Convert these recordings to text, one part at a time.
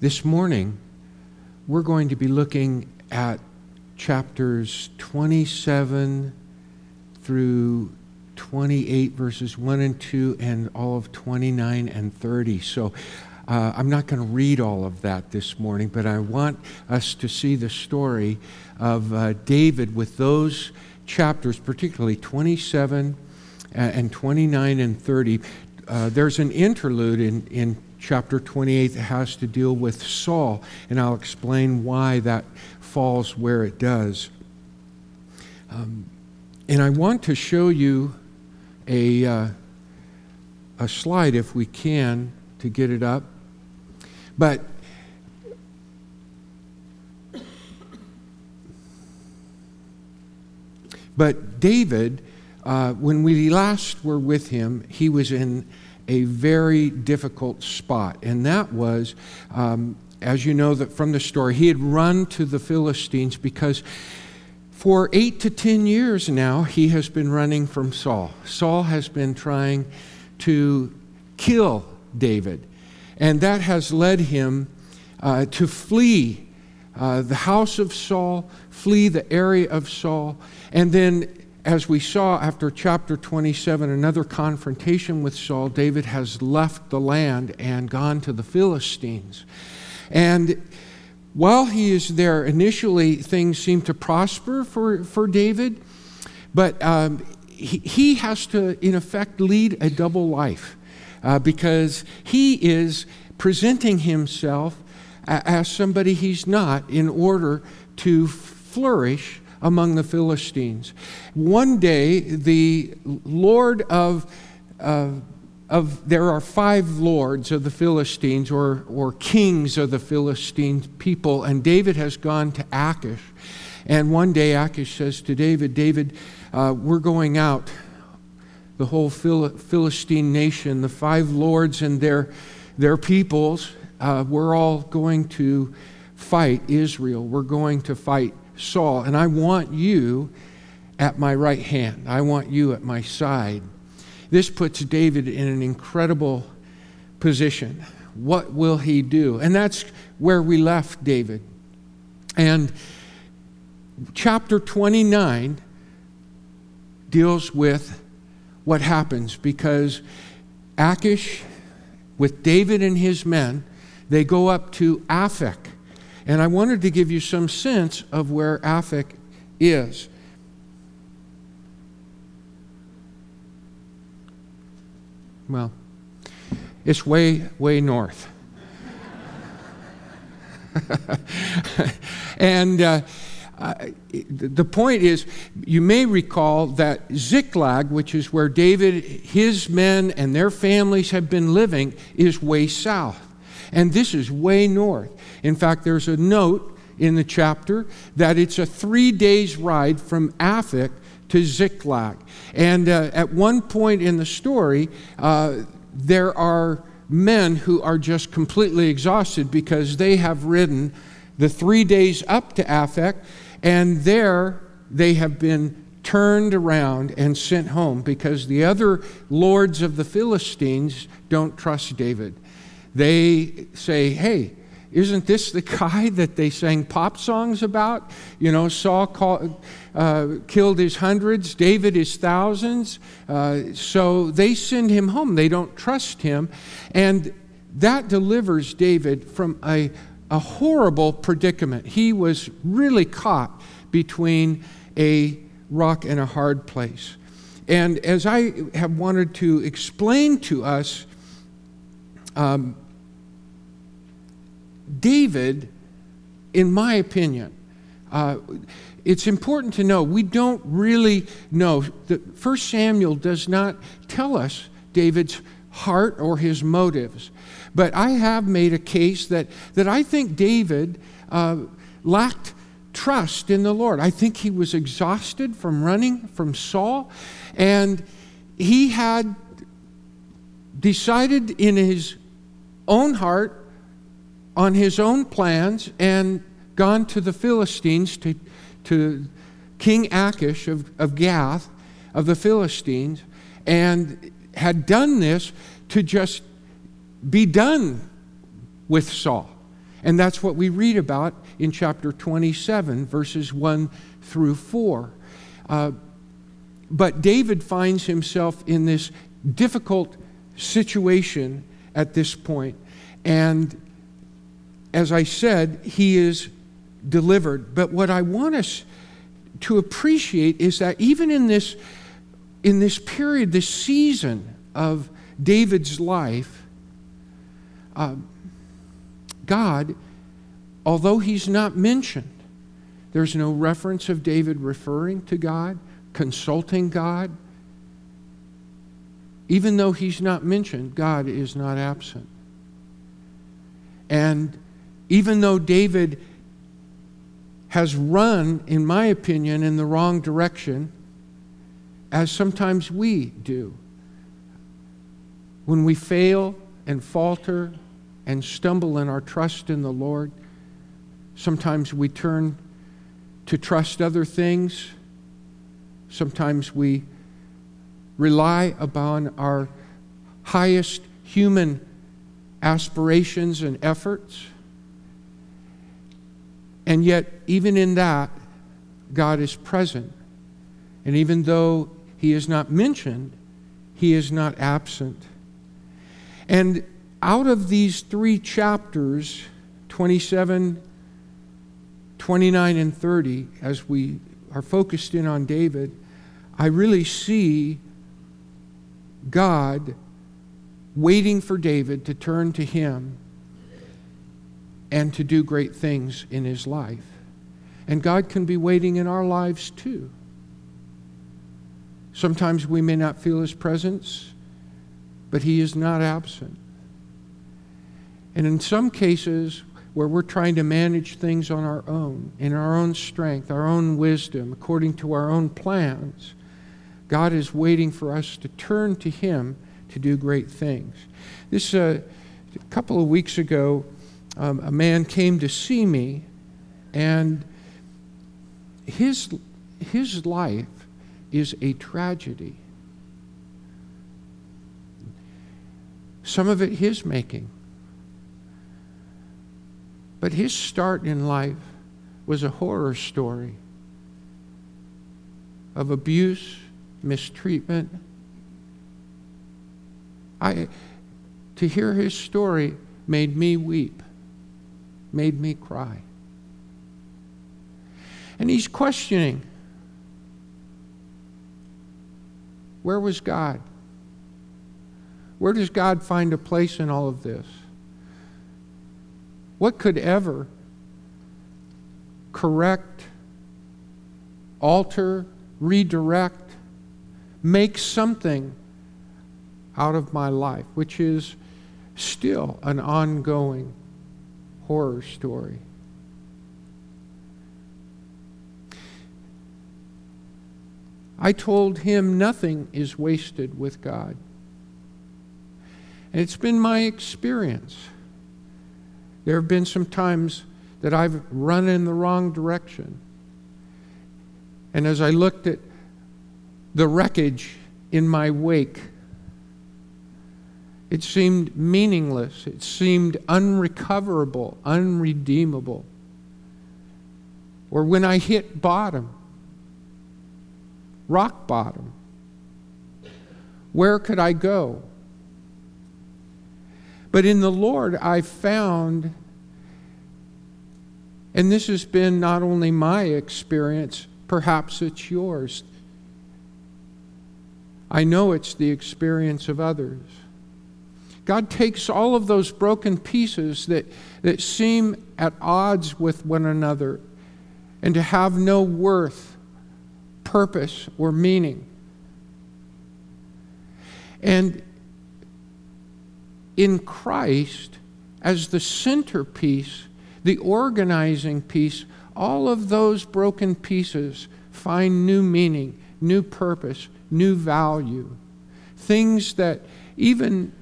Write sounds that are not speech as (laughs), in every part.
This morning, we're going to be looking at chapters 27 through 28, verses 1 and 2, and all of 29 and 30. So uh, I'm not going to read all of that this morning, but I want us to see the story of uh, David with those chapters, particularly 27 uh, and 29 and 30. Uh, there's an interlude in, in chapter 28 has to deal with Saul, and I'll explain why that falls where it does. Um, and I want to show you a, uh, a slide, if we can, to get it up. But but David, uh, when we last were with him, he was in a very difficult spot, and that was, um, as you know, that from the story, he had run to the Philistines because for eight to ten years now he has been running from Saul. Saul has been trying to kill David, and that has led him uh, to flee uh, the house of Saul, flee the area of Saul, and then as we saw after chapter 27, another confrontation with Saul, David has left the land and gone to the Philistines. And while he is there, initially things seem to prosper for, for David, but um, he, he, has to, in effect, lead a double life uh, because he is presenting himself as somebody he's not in order to flourish among the Philistines. One day, the Lord of, uh, of there are five lords of the Philistines or, or kings of the Philistine people, and David has gone to Achish. And one day, Achish says to David, David, uh, we're going out, the whole Phil- Philistine nation, the five lords and their, their peoples, uh, we're all going to fight Israel. We're going to fight Saul, and I want you at my right hand. I want you at my side. This puts David in an incredible position. What will he do? And that's where we left David. And chapter 29 deals with what happens because Achish, with David and his men, they go up to Aphek and I wanted to give you some sense of where Aphek is. Well, it's way, way north. (laughs) and uh, the point is, you may recall that Ziklag, which is where David, his men, and their families have been living, is way south. And this is way north. In fact, there's a note in the chapter that it's a three days ride from Aphek to Ziklag. And uh, at one point in the story, uh, there are men who are just completely exhausted because they have ridden the three days up to Aphek, and there they have been turned around and sent home because the other lords of the Philistines don't trust David. They say, hey, isn't this the guy that they sang pop songs about? You know, Saul call, uh, killed his hundreds, David his thousands. Uh, so they send him home. They don't trust him. And that delivers David from a, a horrible predicament. He was really caught between a rock and a hard place. And as I have wanted to explain to us, um, David, in my opinion, uh, it's important to know we don't really know. that First Samuel does not tell us David's heart or his motives. But I have made a case that, that I think David uh, lacked trust in the Lord. I think he was exhausted from running from Saul, and he had decided in his own heart on his own plans and gone to the Philistines, to, to King Achish of, of Gath, of the Philistines, and had done this to just be done with Saul. And that's what we read about in chapter 27, verses 1 through 4. Uh, but David finds himself in this difficult situation at this. And as I said, he is delivered. But what I want us to appreciate is that even in this, in this period, this season of David's life, uh, God, although he's not mentioned, there's no reference of David referring to God, consulting God. Even though he's not mentioned, God is not absent. And even though David has run, in my opinion, in the wrong direction, as sometimes we do, when we fail and falter and stumble in our trust in the Lord, sometimes we turn to trust other things. Sometimes we rely upon our highest human aspirations and efforts. And yet, even in that, God is present. And even though He is not mentioned, He is not absent. And out of these three chapters, 27, 29, and 30, as we are focused in on David, I really see God waiting for David to turn to him and to do great things in his life. And God can be waiting in our lives too. Sometimes we may not feel his presence, but he is not absent. And in some cases, where we're trying to manage things on our own, in our own strength, our own wisdom, according to our own plans, God is waiting for us to turn to Him to do great things. This, uh, a couple of weeks ago, um, a man came to see me, and his, his life is a tragedy. Some of it his making. But his start in life was a horror story of abuse, mistreatment. I, to hear his story made me weep, made me cry. And he's questioning where was God? Where does God find a place in all of this? What could ever correct, alter, redirect, make something out of my life, which is still an ongoing horror story? I told him nothing is wasted with God. And it's been my experience. There have been some times that I've run in the wrong direction. And as I looked at the wreckage in my wake, it seemed meaningless. It seemed unrecoverable, unredeemable. Or when I hit bottom, rock bottom, where could I go? But in the Lord, I found, and this has been not only my experience, perhaps it's yours. I know it's the experience of others. God takes all of those broken pieces that, that seem at odds with one another and to have no worth, purpose, or meaning. And in Christ as the centerpiece, the organizing piece, all of those broken pieces find new meaning, new purpose, new value. Things that even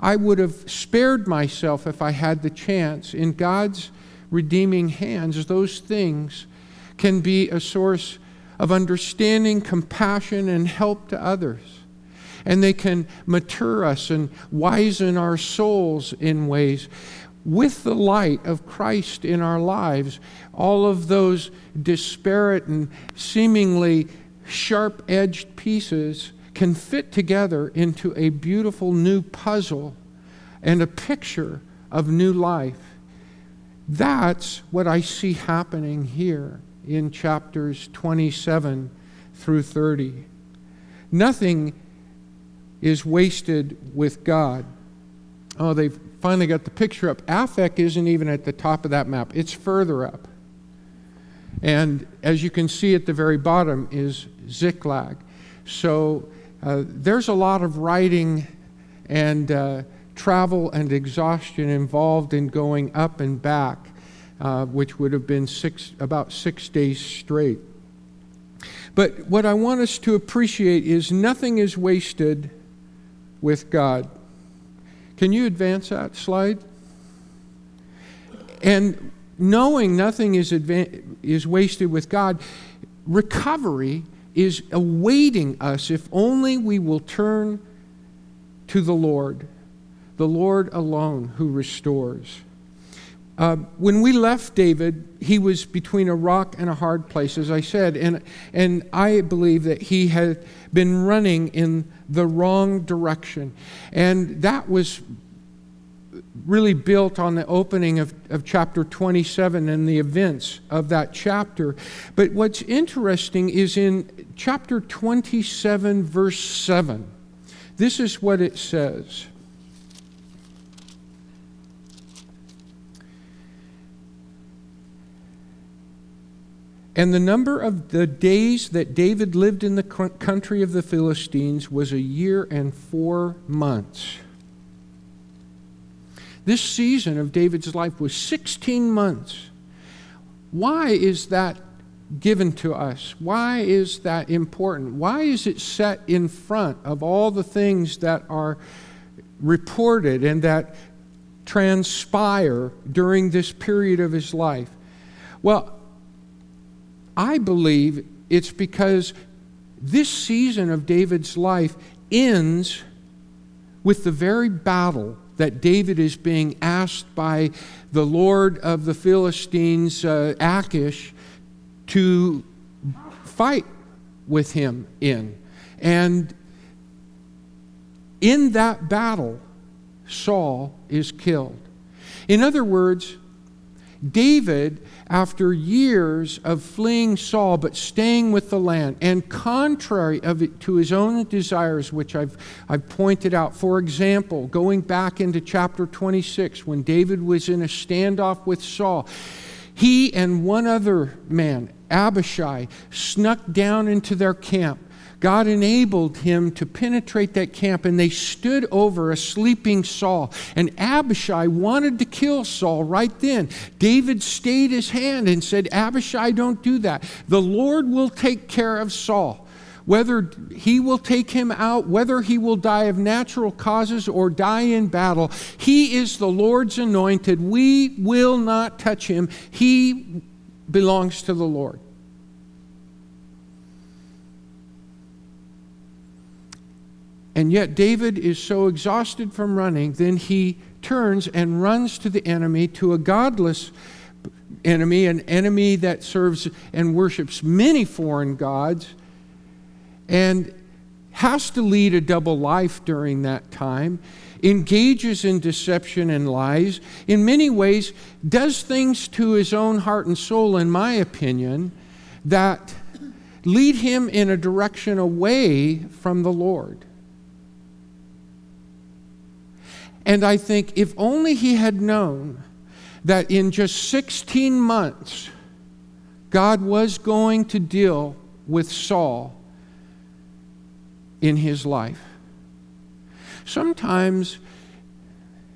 I would have spared myself if I had the chance. In God's redeeming hands, those things can be a source of understanding, compassion, and help to others and they can mature us and wizen our souls in ways. with the light of Christ in our lives, all of those disparate and seemingly sharp edged pieces can fit together into a beautiful new puzzle and a picture of new life. That's what I see happening here in chapters 27 through 30. Nothing is wasted with God. Oh, they've finally got the picture up. Aphek isn't even at the top of that map, it's further up. And as you can see at the very bottom is Ziklag. So uh, there's a lot of writing and uh, travel and exhaustion involved in going up and back, uh, which would have been six, about six days straight. But what I want us to appreciate is nothing is wasted with God. Can you advance that slide? And knowing nothing is, adva- is wasted with God, recovery is awaiting us if only we will turn to the Lord, the Lord alone who restores. Uh, when we left David, he was between a rock and a hard place, as I said, and, and I believe that he had been running in the wrong direction. And that was really built on the opening of, of chapter 27 and the events of that chapter. But what's interesting is in chapter 27, verse 7, this is what it says. And the number of the days that David lived in the country of the Philistines was a year and four months. This season of David's life was 16 months. Why is that given to us? Why is that important? Why is it set in front of all the things that are reported and that transpire during this period of his life? Well, I believe it's because this season of David's life ends with the very battle that David is being asked by the Lord of the Philistines, uh, Achish, to fight with him in. And in that battle, Saul is killed. In other words, David after years of fleeing Saul but staying with the land, and contrary of it to his own desires, which I've, I've pointed out. For example, going back into chapter 26, when David was in a standoff with Saul, he and one other man, Abishai, snuck down into their camp God enabled him to penetrate that camp, and they stood over a sleeping Saul. And Abishai wanted to kill Saul right then. David stayed his hand and said, Abishai, don't do that. The Lord will take care of Saul. Whether he will take him out, whether he will die of natural causes or die in battle, he is the Lord's anointed. We will not touch him. He belongs to the Lord. And yet, David is so exhausted from running, then he turns and runs to the enemy, to a godless enemy, an enemy that serves and worships many foreign gods, and has to lead a double life during that time, engages in deception and lies, in many ways, does things to his own heart and soul, in my opinion, that lead him in a direction away from the Lord. And I think if only he had known that in just 16 months, God was going to deal with Saul in his life. Sometimes,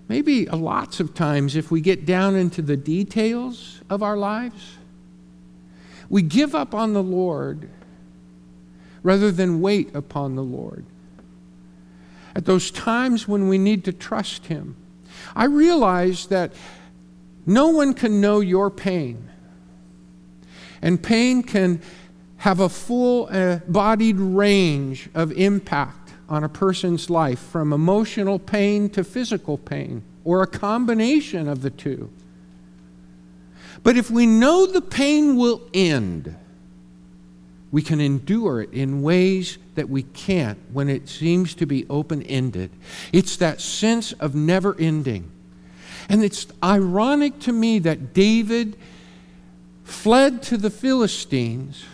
maybe lots of times, if we get down into the details of our lives, we give up on the Lord rather than wait upon the Lord at those times when we need to trust Him. I realize that no one can know your pain. And pain can have a full uh, bodied range of impact on a person's life, from emotional pain to physical pain or a combination of the two. But if we know the pain will end, we can endure it in ways that we can't when it seems to be open ended. It's that sense of never ending. And it's ironic to me that David fled to the Philistines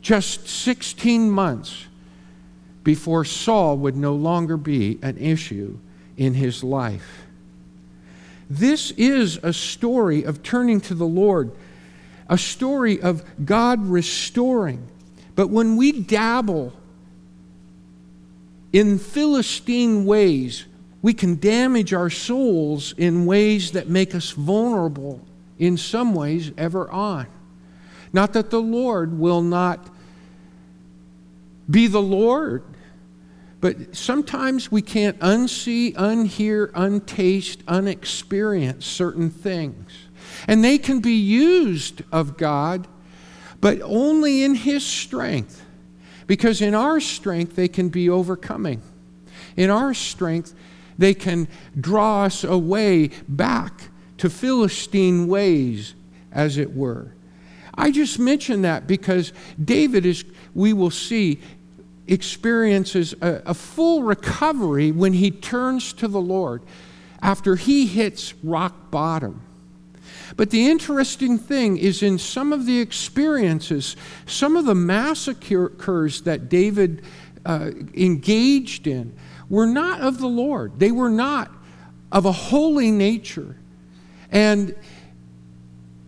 just 16 months before Saul would no longer be an issue in his life. This is a story of turning to the Lord, a story of God restoring. But when we dabble in Philistine ways, we can damage our souls in ways that make us vulnerable in some ways ever on. Not that the Lord will not be the Lord, but sometimes we can't unsee, unhear, untaste, unexperience certain things. And they can be used of God, but only in His strength. Because in our strength, they can be overcoming. In our strength, they can draw us away back to Philistine ways, as it were. I just mention that because David is, we will see, experiences a, a, full recovery when he turns to the Lord after he hits rock bottom. But the interesting thing is in some of the experiences, some of the massacres that David uh, engaged in, were not of the Lord. They were not of a holy nature. And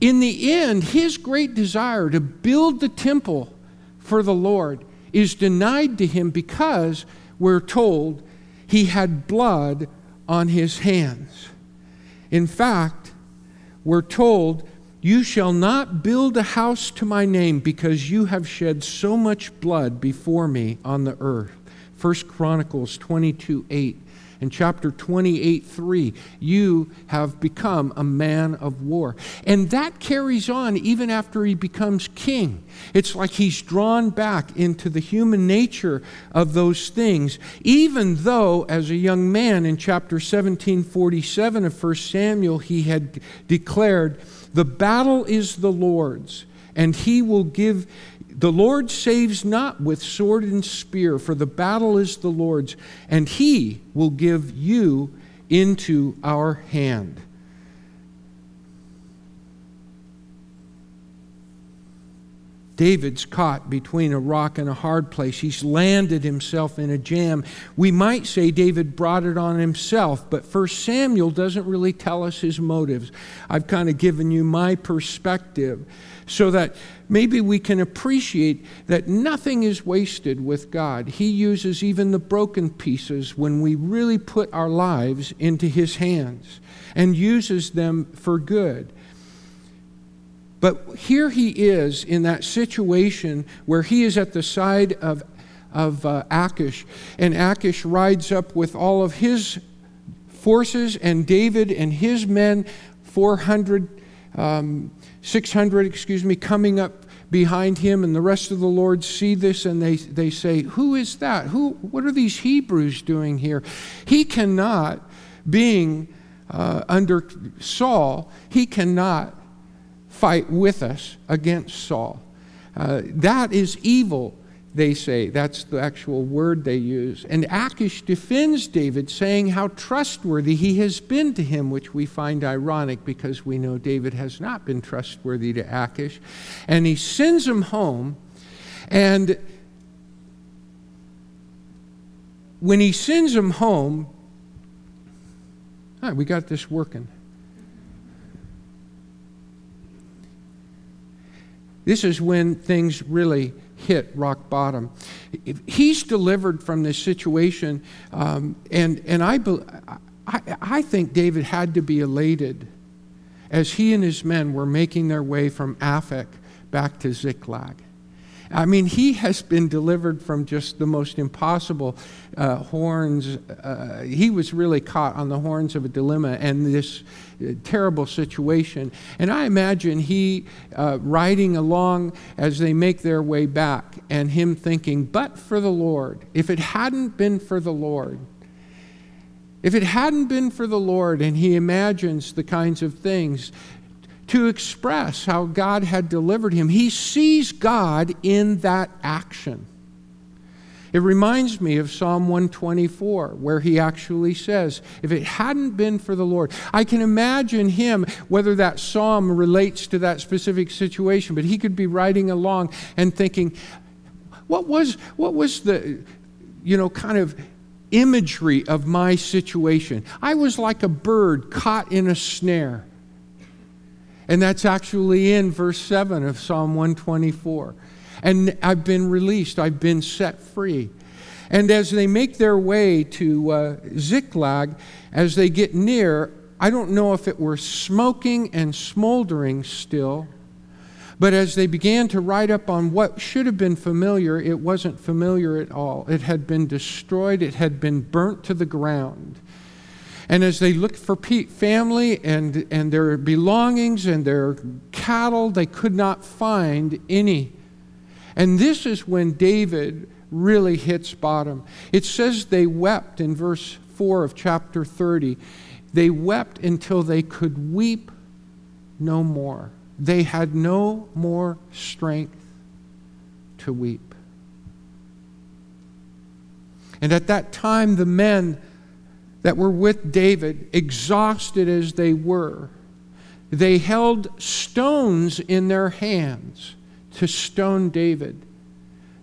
in the end, his great desire to build the temple for the Lord is denied to him because we're told he had blood on his hands. In fact, we're told, You shall not build a house to my name because you have shed so much blood before me on the earth. 1 Chronicles 22 8 and chapter 28 3 you have become a man of war. And that carries on even after he becomes king. It's like he's drawn back into the human nature of those things even though as a young man in chapter 1747 of 1 samuel he had declared the battle is the lord's and he will give the Lord saves not with sword and spear, for the battle is the Lord's, and he will give you into our hand. David's caught between a rock and a hard place. He's landed himself in a jam. We might say David brought it on himself, but First Samuel doesn't really tell us his motives. I've kind of given you my perspective so that maybe we can appreciate that nothing is wasted with God. He uses even the broken pieces when we really put our lives into His hands and uses them for good. But here he is in that situation where he is at the side of, of uh, Achish, and Achish rides up with all of his forces, and David and his men, 400. Um, 600, excuse me, coming up behind him, and the rest of the Lord see this and they, they say, Who is that? Who, what are these Hebrews doing here? He cannot, being uh, under Saul, he cannot fight with us against Saul. Uh, that is evil they say. That's the actual word they use. And Achish defends David, saying how trustworthy he has been to him, which we find ironic because we know David has not been trustworthy to Achish. And he sends him home. And when he sends him home, all right, we got this working. This is when things really hit rock bottom. He's delivered from this situation, um, and, and I, I, I think David had to be elated as he and his men were making their way from Aphek back to Ziklag. I mean, he has been delivered from just the most impossible uh, horns. Uh, he was really caught on the horns of a dilemma and this uh, terrible situation. And I imagine he uh, riding along as they make their way back and him thinking, but for the Lord, if it hadn't been for the Lord, If it hadn't been for the Lord, and he imagines the kinds of things to express how God had delivered him, he sees God in that action. It reminds me of Psalm 124, where he actually says, If it hadn't been for the Lord, I can imagine him, whether that psalm relates to that specific situation, but he could be riding along and thinking, What was, what was the, you know, kind of imagery of my situation? I was like a bird caught in a snare. And that's actually in verse 7 of Psalm 124 and I've been released, I've been set free. And as they make their way to uh, Ziklag, as they get near, I don't know if it were smoking and smoldering still, but as they began to ride up on what should have been familiar, it wasn't familiar at all. It had been destroyed, it had been burnt to the ground. And as they looked for family and, and their belongings and their cattle, they could not find any. And this is when David really hits bottom. It says they wept in verse 4 of chapter 30. They wept until they could weep no more. They had no more strength to weep. And at that time, the men that were with David, exhausted as they were, they held stones in their hands to stone David.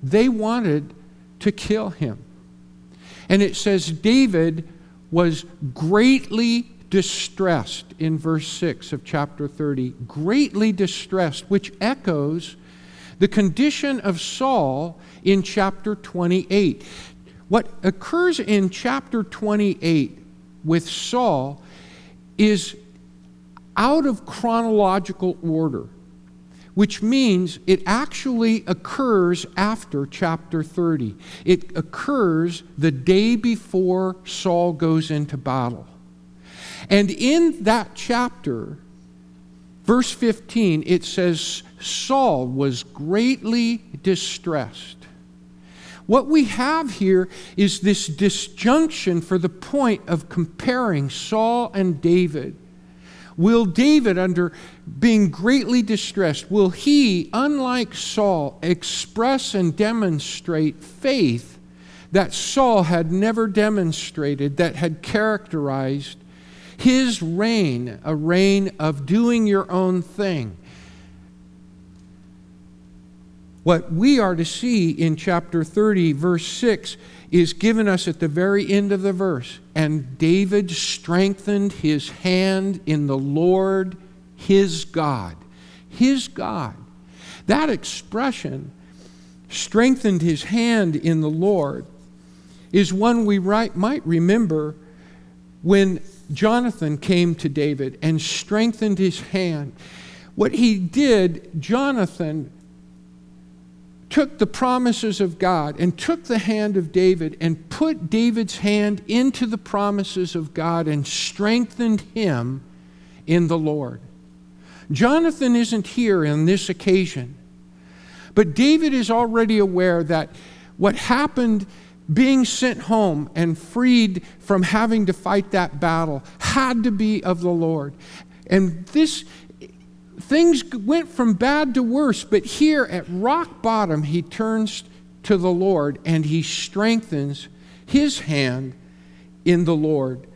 They wanted to kill him. And it says David was greatly distressed in verse 6 of chapter 30. Greatly distressed, which echoes the condition of Saul in chapter 28. What occurs in chapter 28 with Saul is out of chronological order which means it actually occurs after chapter 30. It occurs the day before Saul goes into battle. And in that chapter, verse 15, it says, Saul was greatly distressed. What we have here is this disjunction for the point of comparing Saul and David. Will David, under being greatly distressed, will he, unlike Saul, express and demonstrate faith that Saul had never demonstrated, that had characterized his reign, a reign of doing your own thing? What we are to see in chapter 30, verse 6, is given us at the very end of the verse. And David strengthened his hand in the Lord his God. His God. That expression, strengthened his hand in the Lord, is one we right, might remember when Jonathan came to David and strengthened his hand. What he did, Jonathan took the promises of God and took the hand of David and put David's hand into the promises of God and strengthened him in the Lord. Jonathan isn't here on this occasion, but David is already aware that what happened being sent home and freed from having to fight that battle had to be of the Lord. And this things went from bad to worse, but here at rock bottom, he turns to the Lord and he strengthens his hand in the Lord,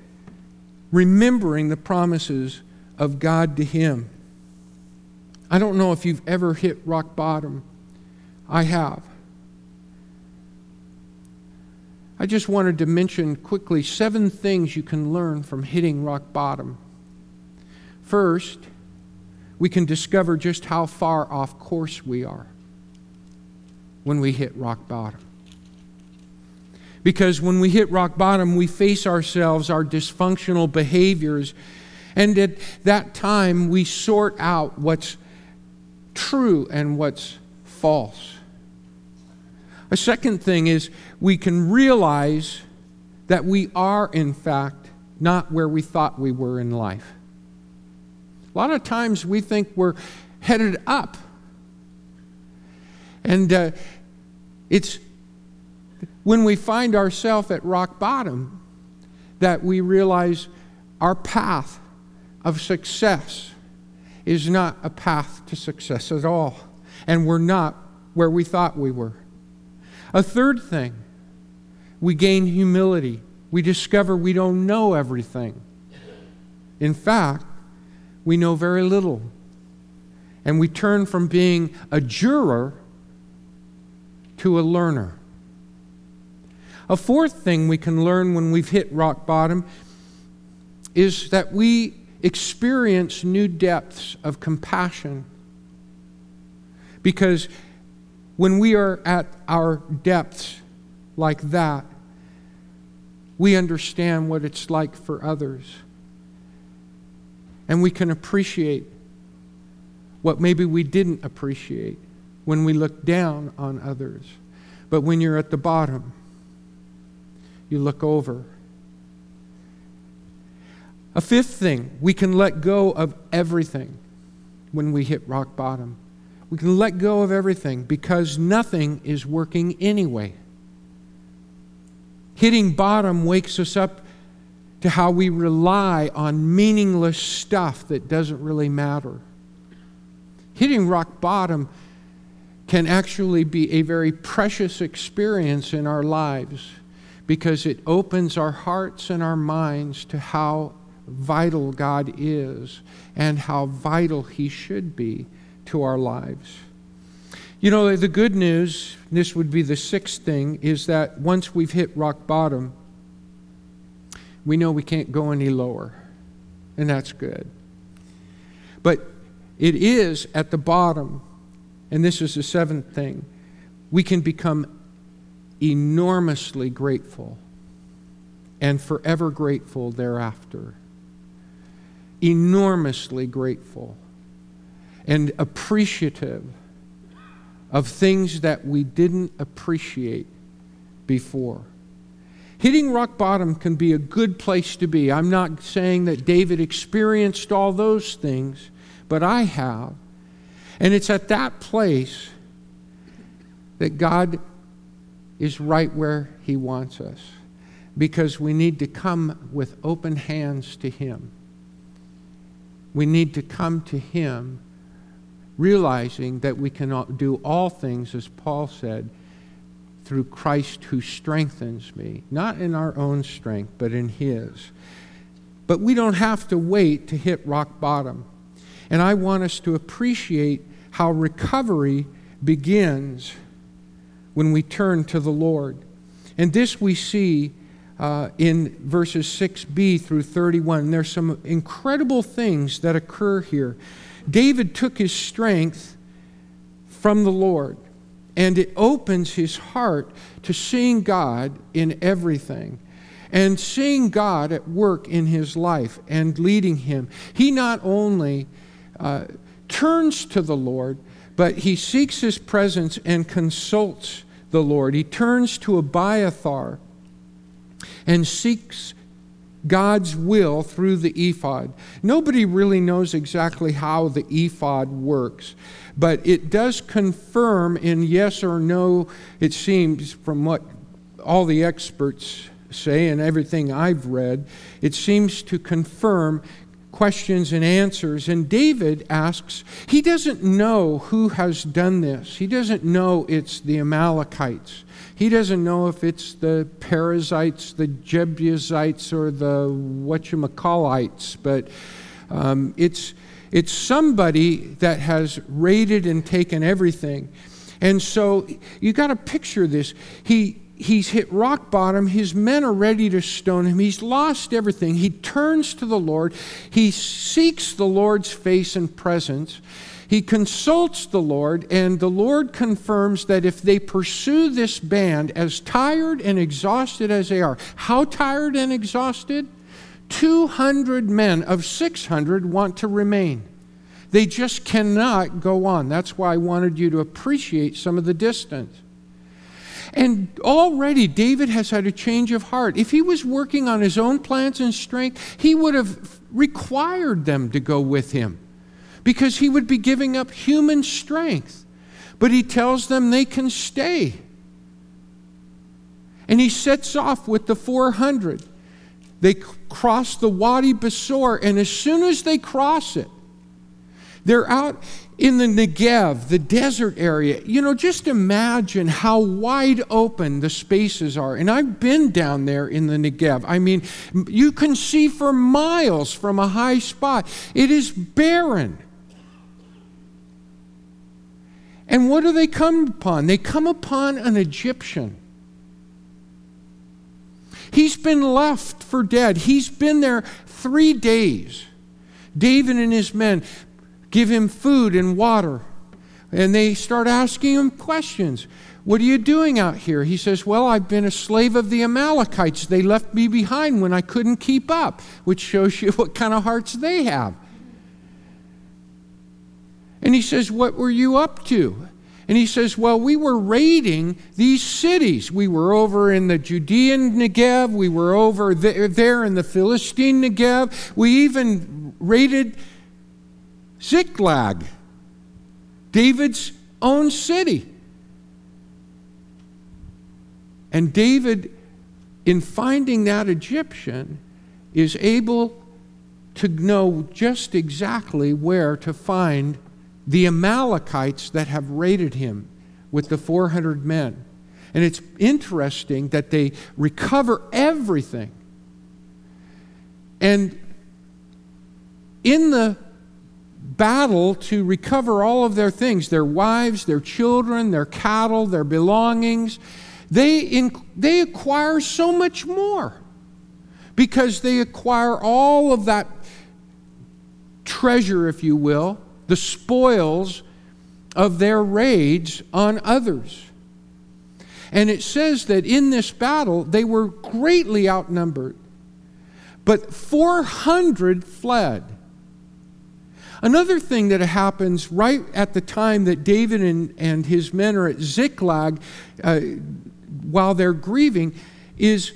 remembering the promises of God to him. I don't know if you've ever hit rock bottom. I have. I just wanted to mention quickly seven things you can learn from hitting rock bottom. First, we can discover just how far off course we are when we hit rock bottom. Because when we hit rock bottom, we face ourselves, our dysfunctional behaviors, and at that time, we sort out what's true and what's false. A second thing is we can realize that we are, in fact, not where we thought we were in life. A lot of times we think we're headed up. And uh, it's when we find ourselves at rock bottom that we realize our path of success is not a path to success at all, and we're not where we thought we were. A third thing, we gain humility. We discover we don't know everything. In fact, we know very little. And we turn from being a juror to a learner. A fourth thing we can learn when we've hit rock bottom is that we experience new depths of compassion. Because when we are at our depths like that, we understand what it's like for others. And we can appreciate what maybe we didn't appreciate when we look down on others. But when you're at the bottom, you look over. A fifth thing, we can let go of everything when we hit rock bottom. We can let go of everything because nothing is working anyway. Hitting bottom wakes us up to how we rely on meaningless stuff that doesn't really matter. Hitting rock bottom can actually be a very precious experience in our lives because it opens our hearts and our minds to how vital God is and how vital He should be to our lives. You know, the good news, this would be the sixth thing, is that once we've hit rock bottom, we know we can't go any lower, and that's good. But it is at the bottom, and this is the seventh thing, we can become enormously grateful and forever grateful thereafter. Enormously grateful and appreciative of things that we didn't appreciate before. Hitting rock bottom can be a good place to be. I'm not saying that David experienced all those things, but I have. And it's at that place that God is right where He wants us because we need to come with open hands to Him. We need to come to Him realizing that we can do all things, as Paul said, through Christ who strengthens me, not in our own strength, but in His. But we don't have to wait to hit rock bottom. And I want us to appreciate how recovery begins when we turn to the Lord. And this we see uh, in verses 6b through 31. There's some incredible things that occur here. David took his strength from the Lord, and it opens his heart to seeing God in everything and seeing God at work in his life and leading him. He not only uh, turns to the Lord, but he seeks his presence and consults the Lord. He turns to Abiathar and seeks God's will through the ephod. Nobody really knows exactly how the ephod works, but it does confirm in yes or no, it seems, from what all the experts say and everything I've read, it seems to confirm questions and answers. And David asks, he doesn't know who has done this, he doesn't know it's the Amalekites. He doesn't know if it's the Perizzites, the Jebusites, or the whatchamacallites, but um, it's, it's somebody that has raided and taken everything. And so you got to picture this. He, he's hit rock bottom. His men are ready to stone him. He's lost everything. He turns to the Lord. He seeks the Lord's face and presence. He consults the Lord, and the Lord confirms that if they pursue this band, as tired and exhausted as they are, how tired and exhausted? 200 men of 600 want to remain. They just cannot go on. That's why I wanted you to appreciate some of the distance. And already David has had a change of heart. If he was working on his own plans and strength, he would have required them to go with him because he would be giving up human strength. But he tells them they can stay. And he sets off with the 400. they cross the Wadi Besor, and as soon as they cross it, they're out in the Negev, the desert area. You know, just imagine how wide open the spaces are. And I've been down there in the Negev. I mean, you can see for miles from a high spot. It is barren. And what do they come upon? They come upon an Egyptian. He's been left for dead. He's been there three days. David and his men give him food and water. And they start asking him questions. What are you doing out here? He says, Well, I've been a slave of the Amalekites. They left me behind when I couldn't keep up, which shows you (laughs) what kind of hearts they have. And he says, What were you up to? And he says, Well, we were raiding these cities. We were over in the Judean Negev. We were over there in the Philistine Negev. We even raided Ziklag, David's own city. And David, in finding that Egyptian, is able to know just exactly where to find the Amalekites that have raided him with the 400 men. And it's interesting that they recover everything. And in the battle to recover all of their things their wives, their children, their cattle, their belongings. They, in, they acquire so much more because they acquire all of that treasure, if you will, the spoils of their raids on others. And it says that in this battle, they were greatly outnumbered, but 400 fled. Another thing that happens right at the time that David and, and his men are at Ziklag uh, while they're grieving is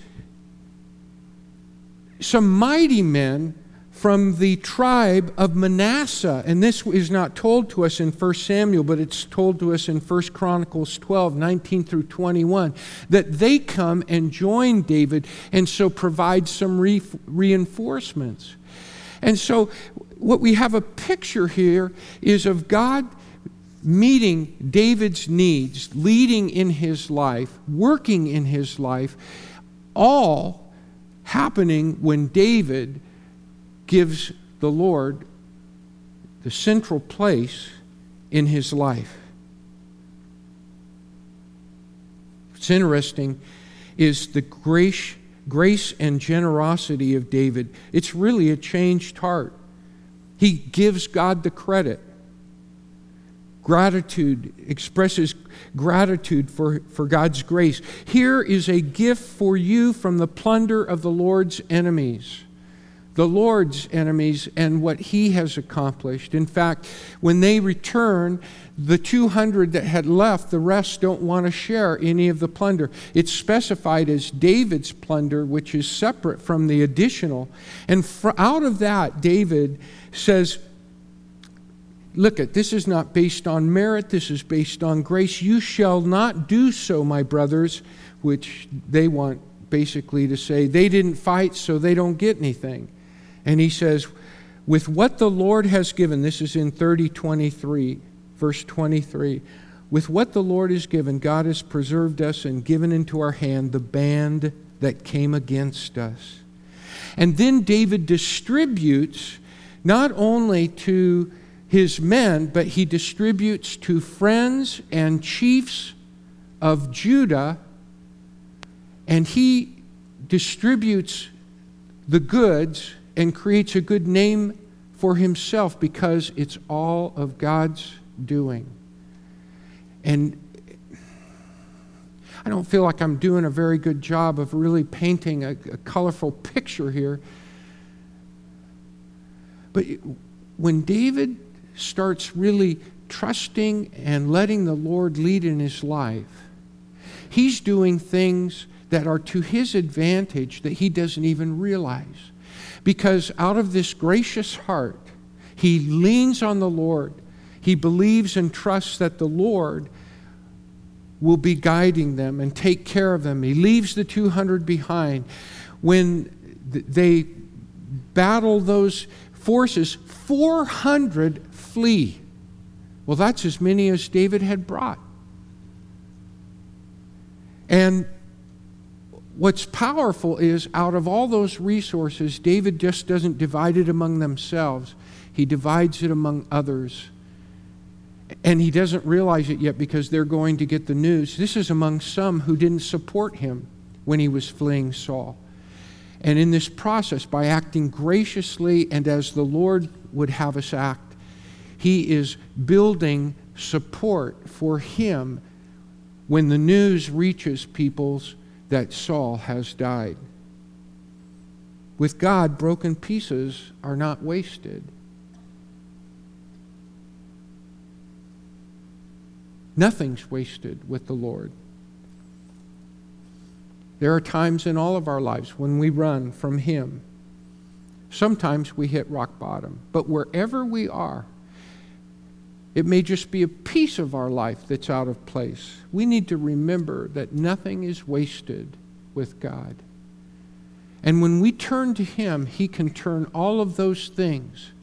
some mighty men from the tribe of Manasseh. And this is not told to us in 1 Samuel, but it's told to us in 1 Chronicles 12, 19 through 21, that they come and join David and so provide some re- reinforcements. And so what we have a picture here is of God meeting David's needs, leading in his life, working in his life, all happening when David gives the Lord the central place in his life. What's interesting is the grace, grace and generosity of David. It's really a changed heart. He gives God the credit. Gratitude, expresses gratitude for, for God's grace. Here is a gift for you from the plunder of the Lord's enemies the Lord's enemies and what he has accomplished. In fact, when they return, the 200 that had left, the rest don't want to share any of the plunder. It's specified as David's plunder, which is separate from the additional. And for, out of that, David says, Look at this is not based on merit, this is based on grace. You shall not do so, my brothers, which they want basically to say they didn't fight, so they don't get anything. And he says, with what the Lord has given, this is in 30 23, verse 23. With what the Lord has given, God has preserved us and given into our hand the band that came against us. And then David distributes not only to his men, but he distributes to friends and chiefs of Judah, and he distributes the goods and creates a good name for himself because it's all of God's doing. And I don't feel like I'm doing a very good job of really painting a, a colorful picture here. But when David starts really trusting and letting the Lord lead in his life, he's doing things that are to his advantage that he doesn't even realize. Because out of this gracious heart, he leans on the Lord. He believes and trusts that the Lord will be guiding them and take care of them. He leaves the 200 behind. When they battle those forces. 400 flee. Well, that's as many as David had brought. And what's powerful is out of all those resources, David just doesn't divide it among themselves, he divides it among others. And he doesn't realize it yet because they're going to get the news. This is among some who didn't support him when he was fleeing Saul. And in this process, by acting graciously and as the Lord would have us act, he is building support for him when the news reaches peoples that Saul has died. With God, broken pieces are not wasted. Nothing's wasted with the Lord. There are times in all of our lives when we run from Him. Sometimes we hit rock bottom, but wherever we are, it may just be a piece of our life that's out of place. We need to remember that nothing is wasted with God. And when we turn to Him, He can turn all of those things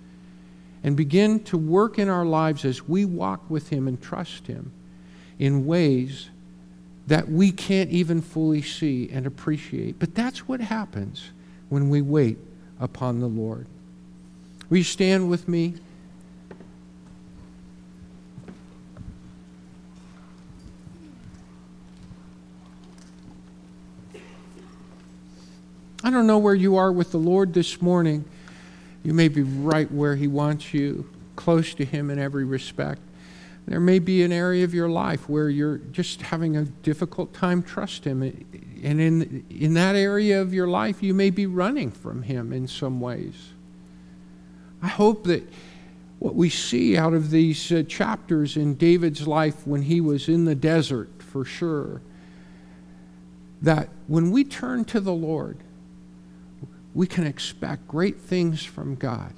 and begin to work in our lives as we walk with Him and trust Him in ways that we can't even fully see and appreciate. But that's what happens when we wait upon the Lord. Will you stand with me? I don't know where you are with the Lord this morning. You may be right where He wants you, close to Him in every respect. There may be an area of your life where you're just having a difficult time trust Him. And in, in that area of your life, you may be running from Him in some ways. I hope that what we see out of these uh, chapters in David's life when he was in the desert, for sure, that when we turn to the Lord, we can expect great things from God.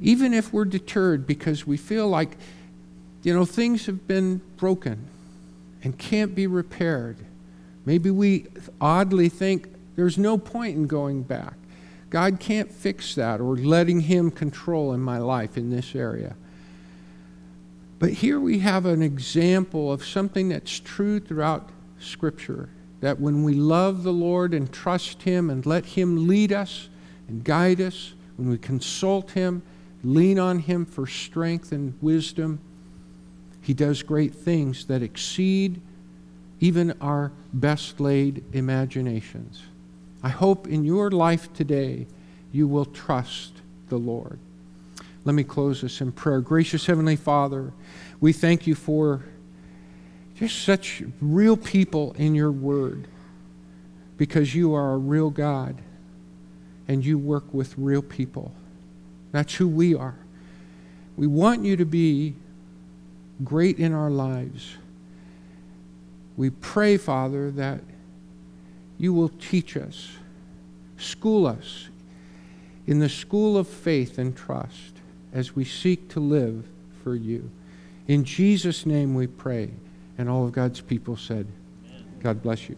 Even if we're deterred because we feel like, you know, things have been broken and can't be repaired. Maybe we oddly think there's no point in going back. God can't fix that or letting Him control in my life in this area. But here we have an example of something that's true throughout Scripture that when we love the Lord and trust Him and let Him lead us and guide us, when we consult Him, lean on Him for strength and wisdom, He does great things that exceed even our best laid imaginations. I hope in your life today you will trust the Lord. Let me close this in prayer. Gracious Heavenly Father, we thank you for just such real people in your word because you are a real God and you work with real people. That's who we are. We want you to be great in our lives. We pray, Father, that you will teach us, school us in the school of faith and trust as we seek to live for you. In Jesus' name we pray. And all of God's people said, God bless you.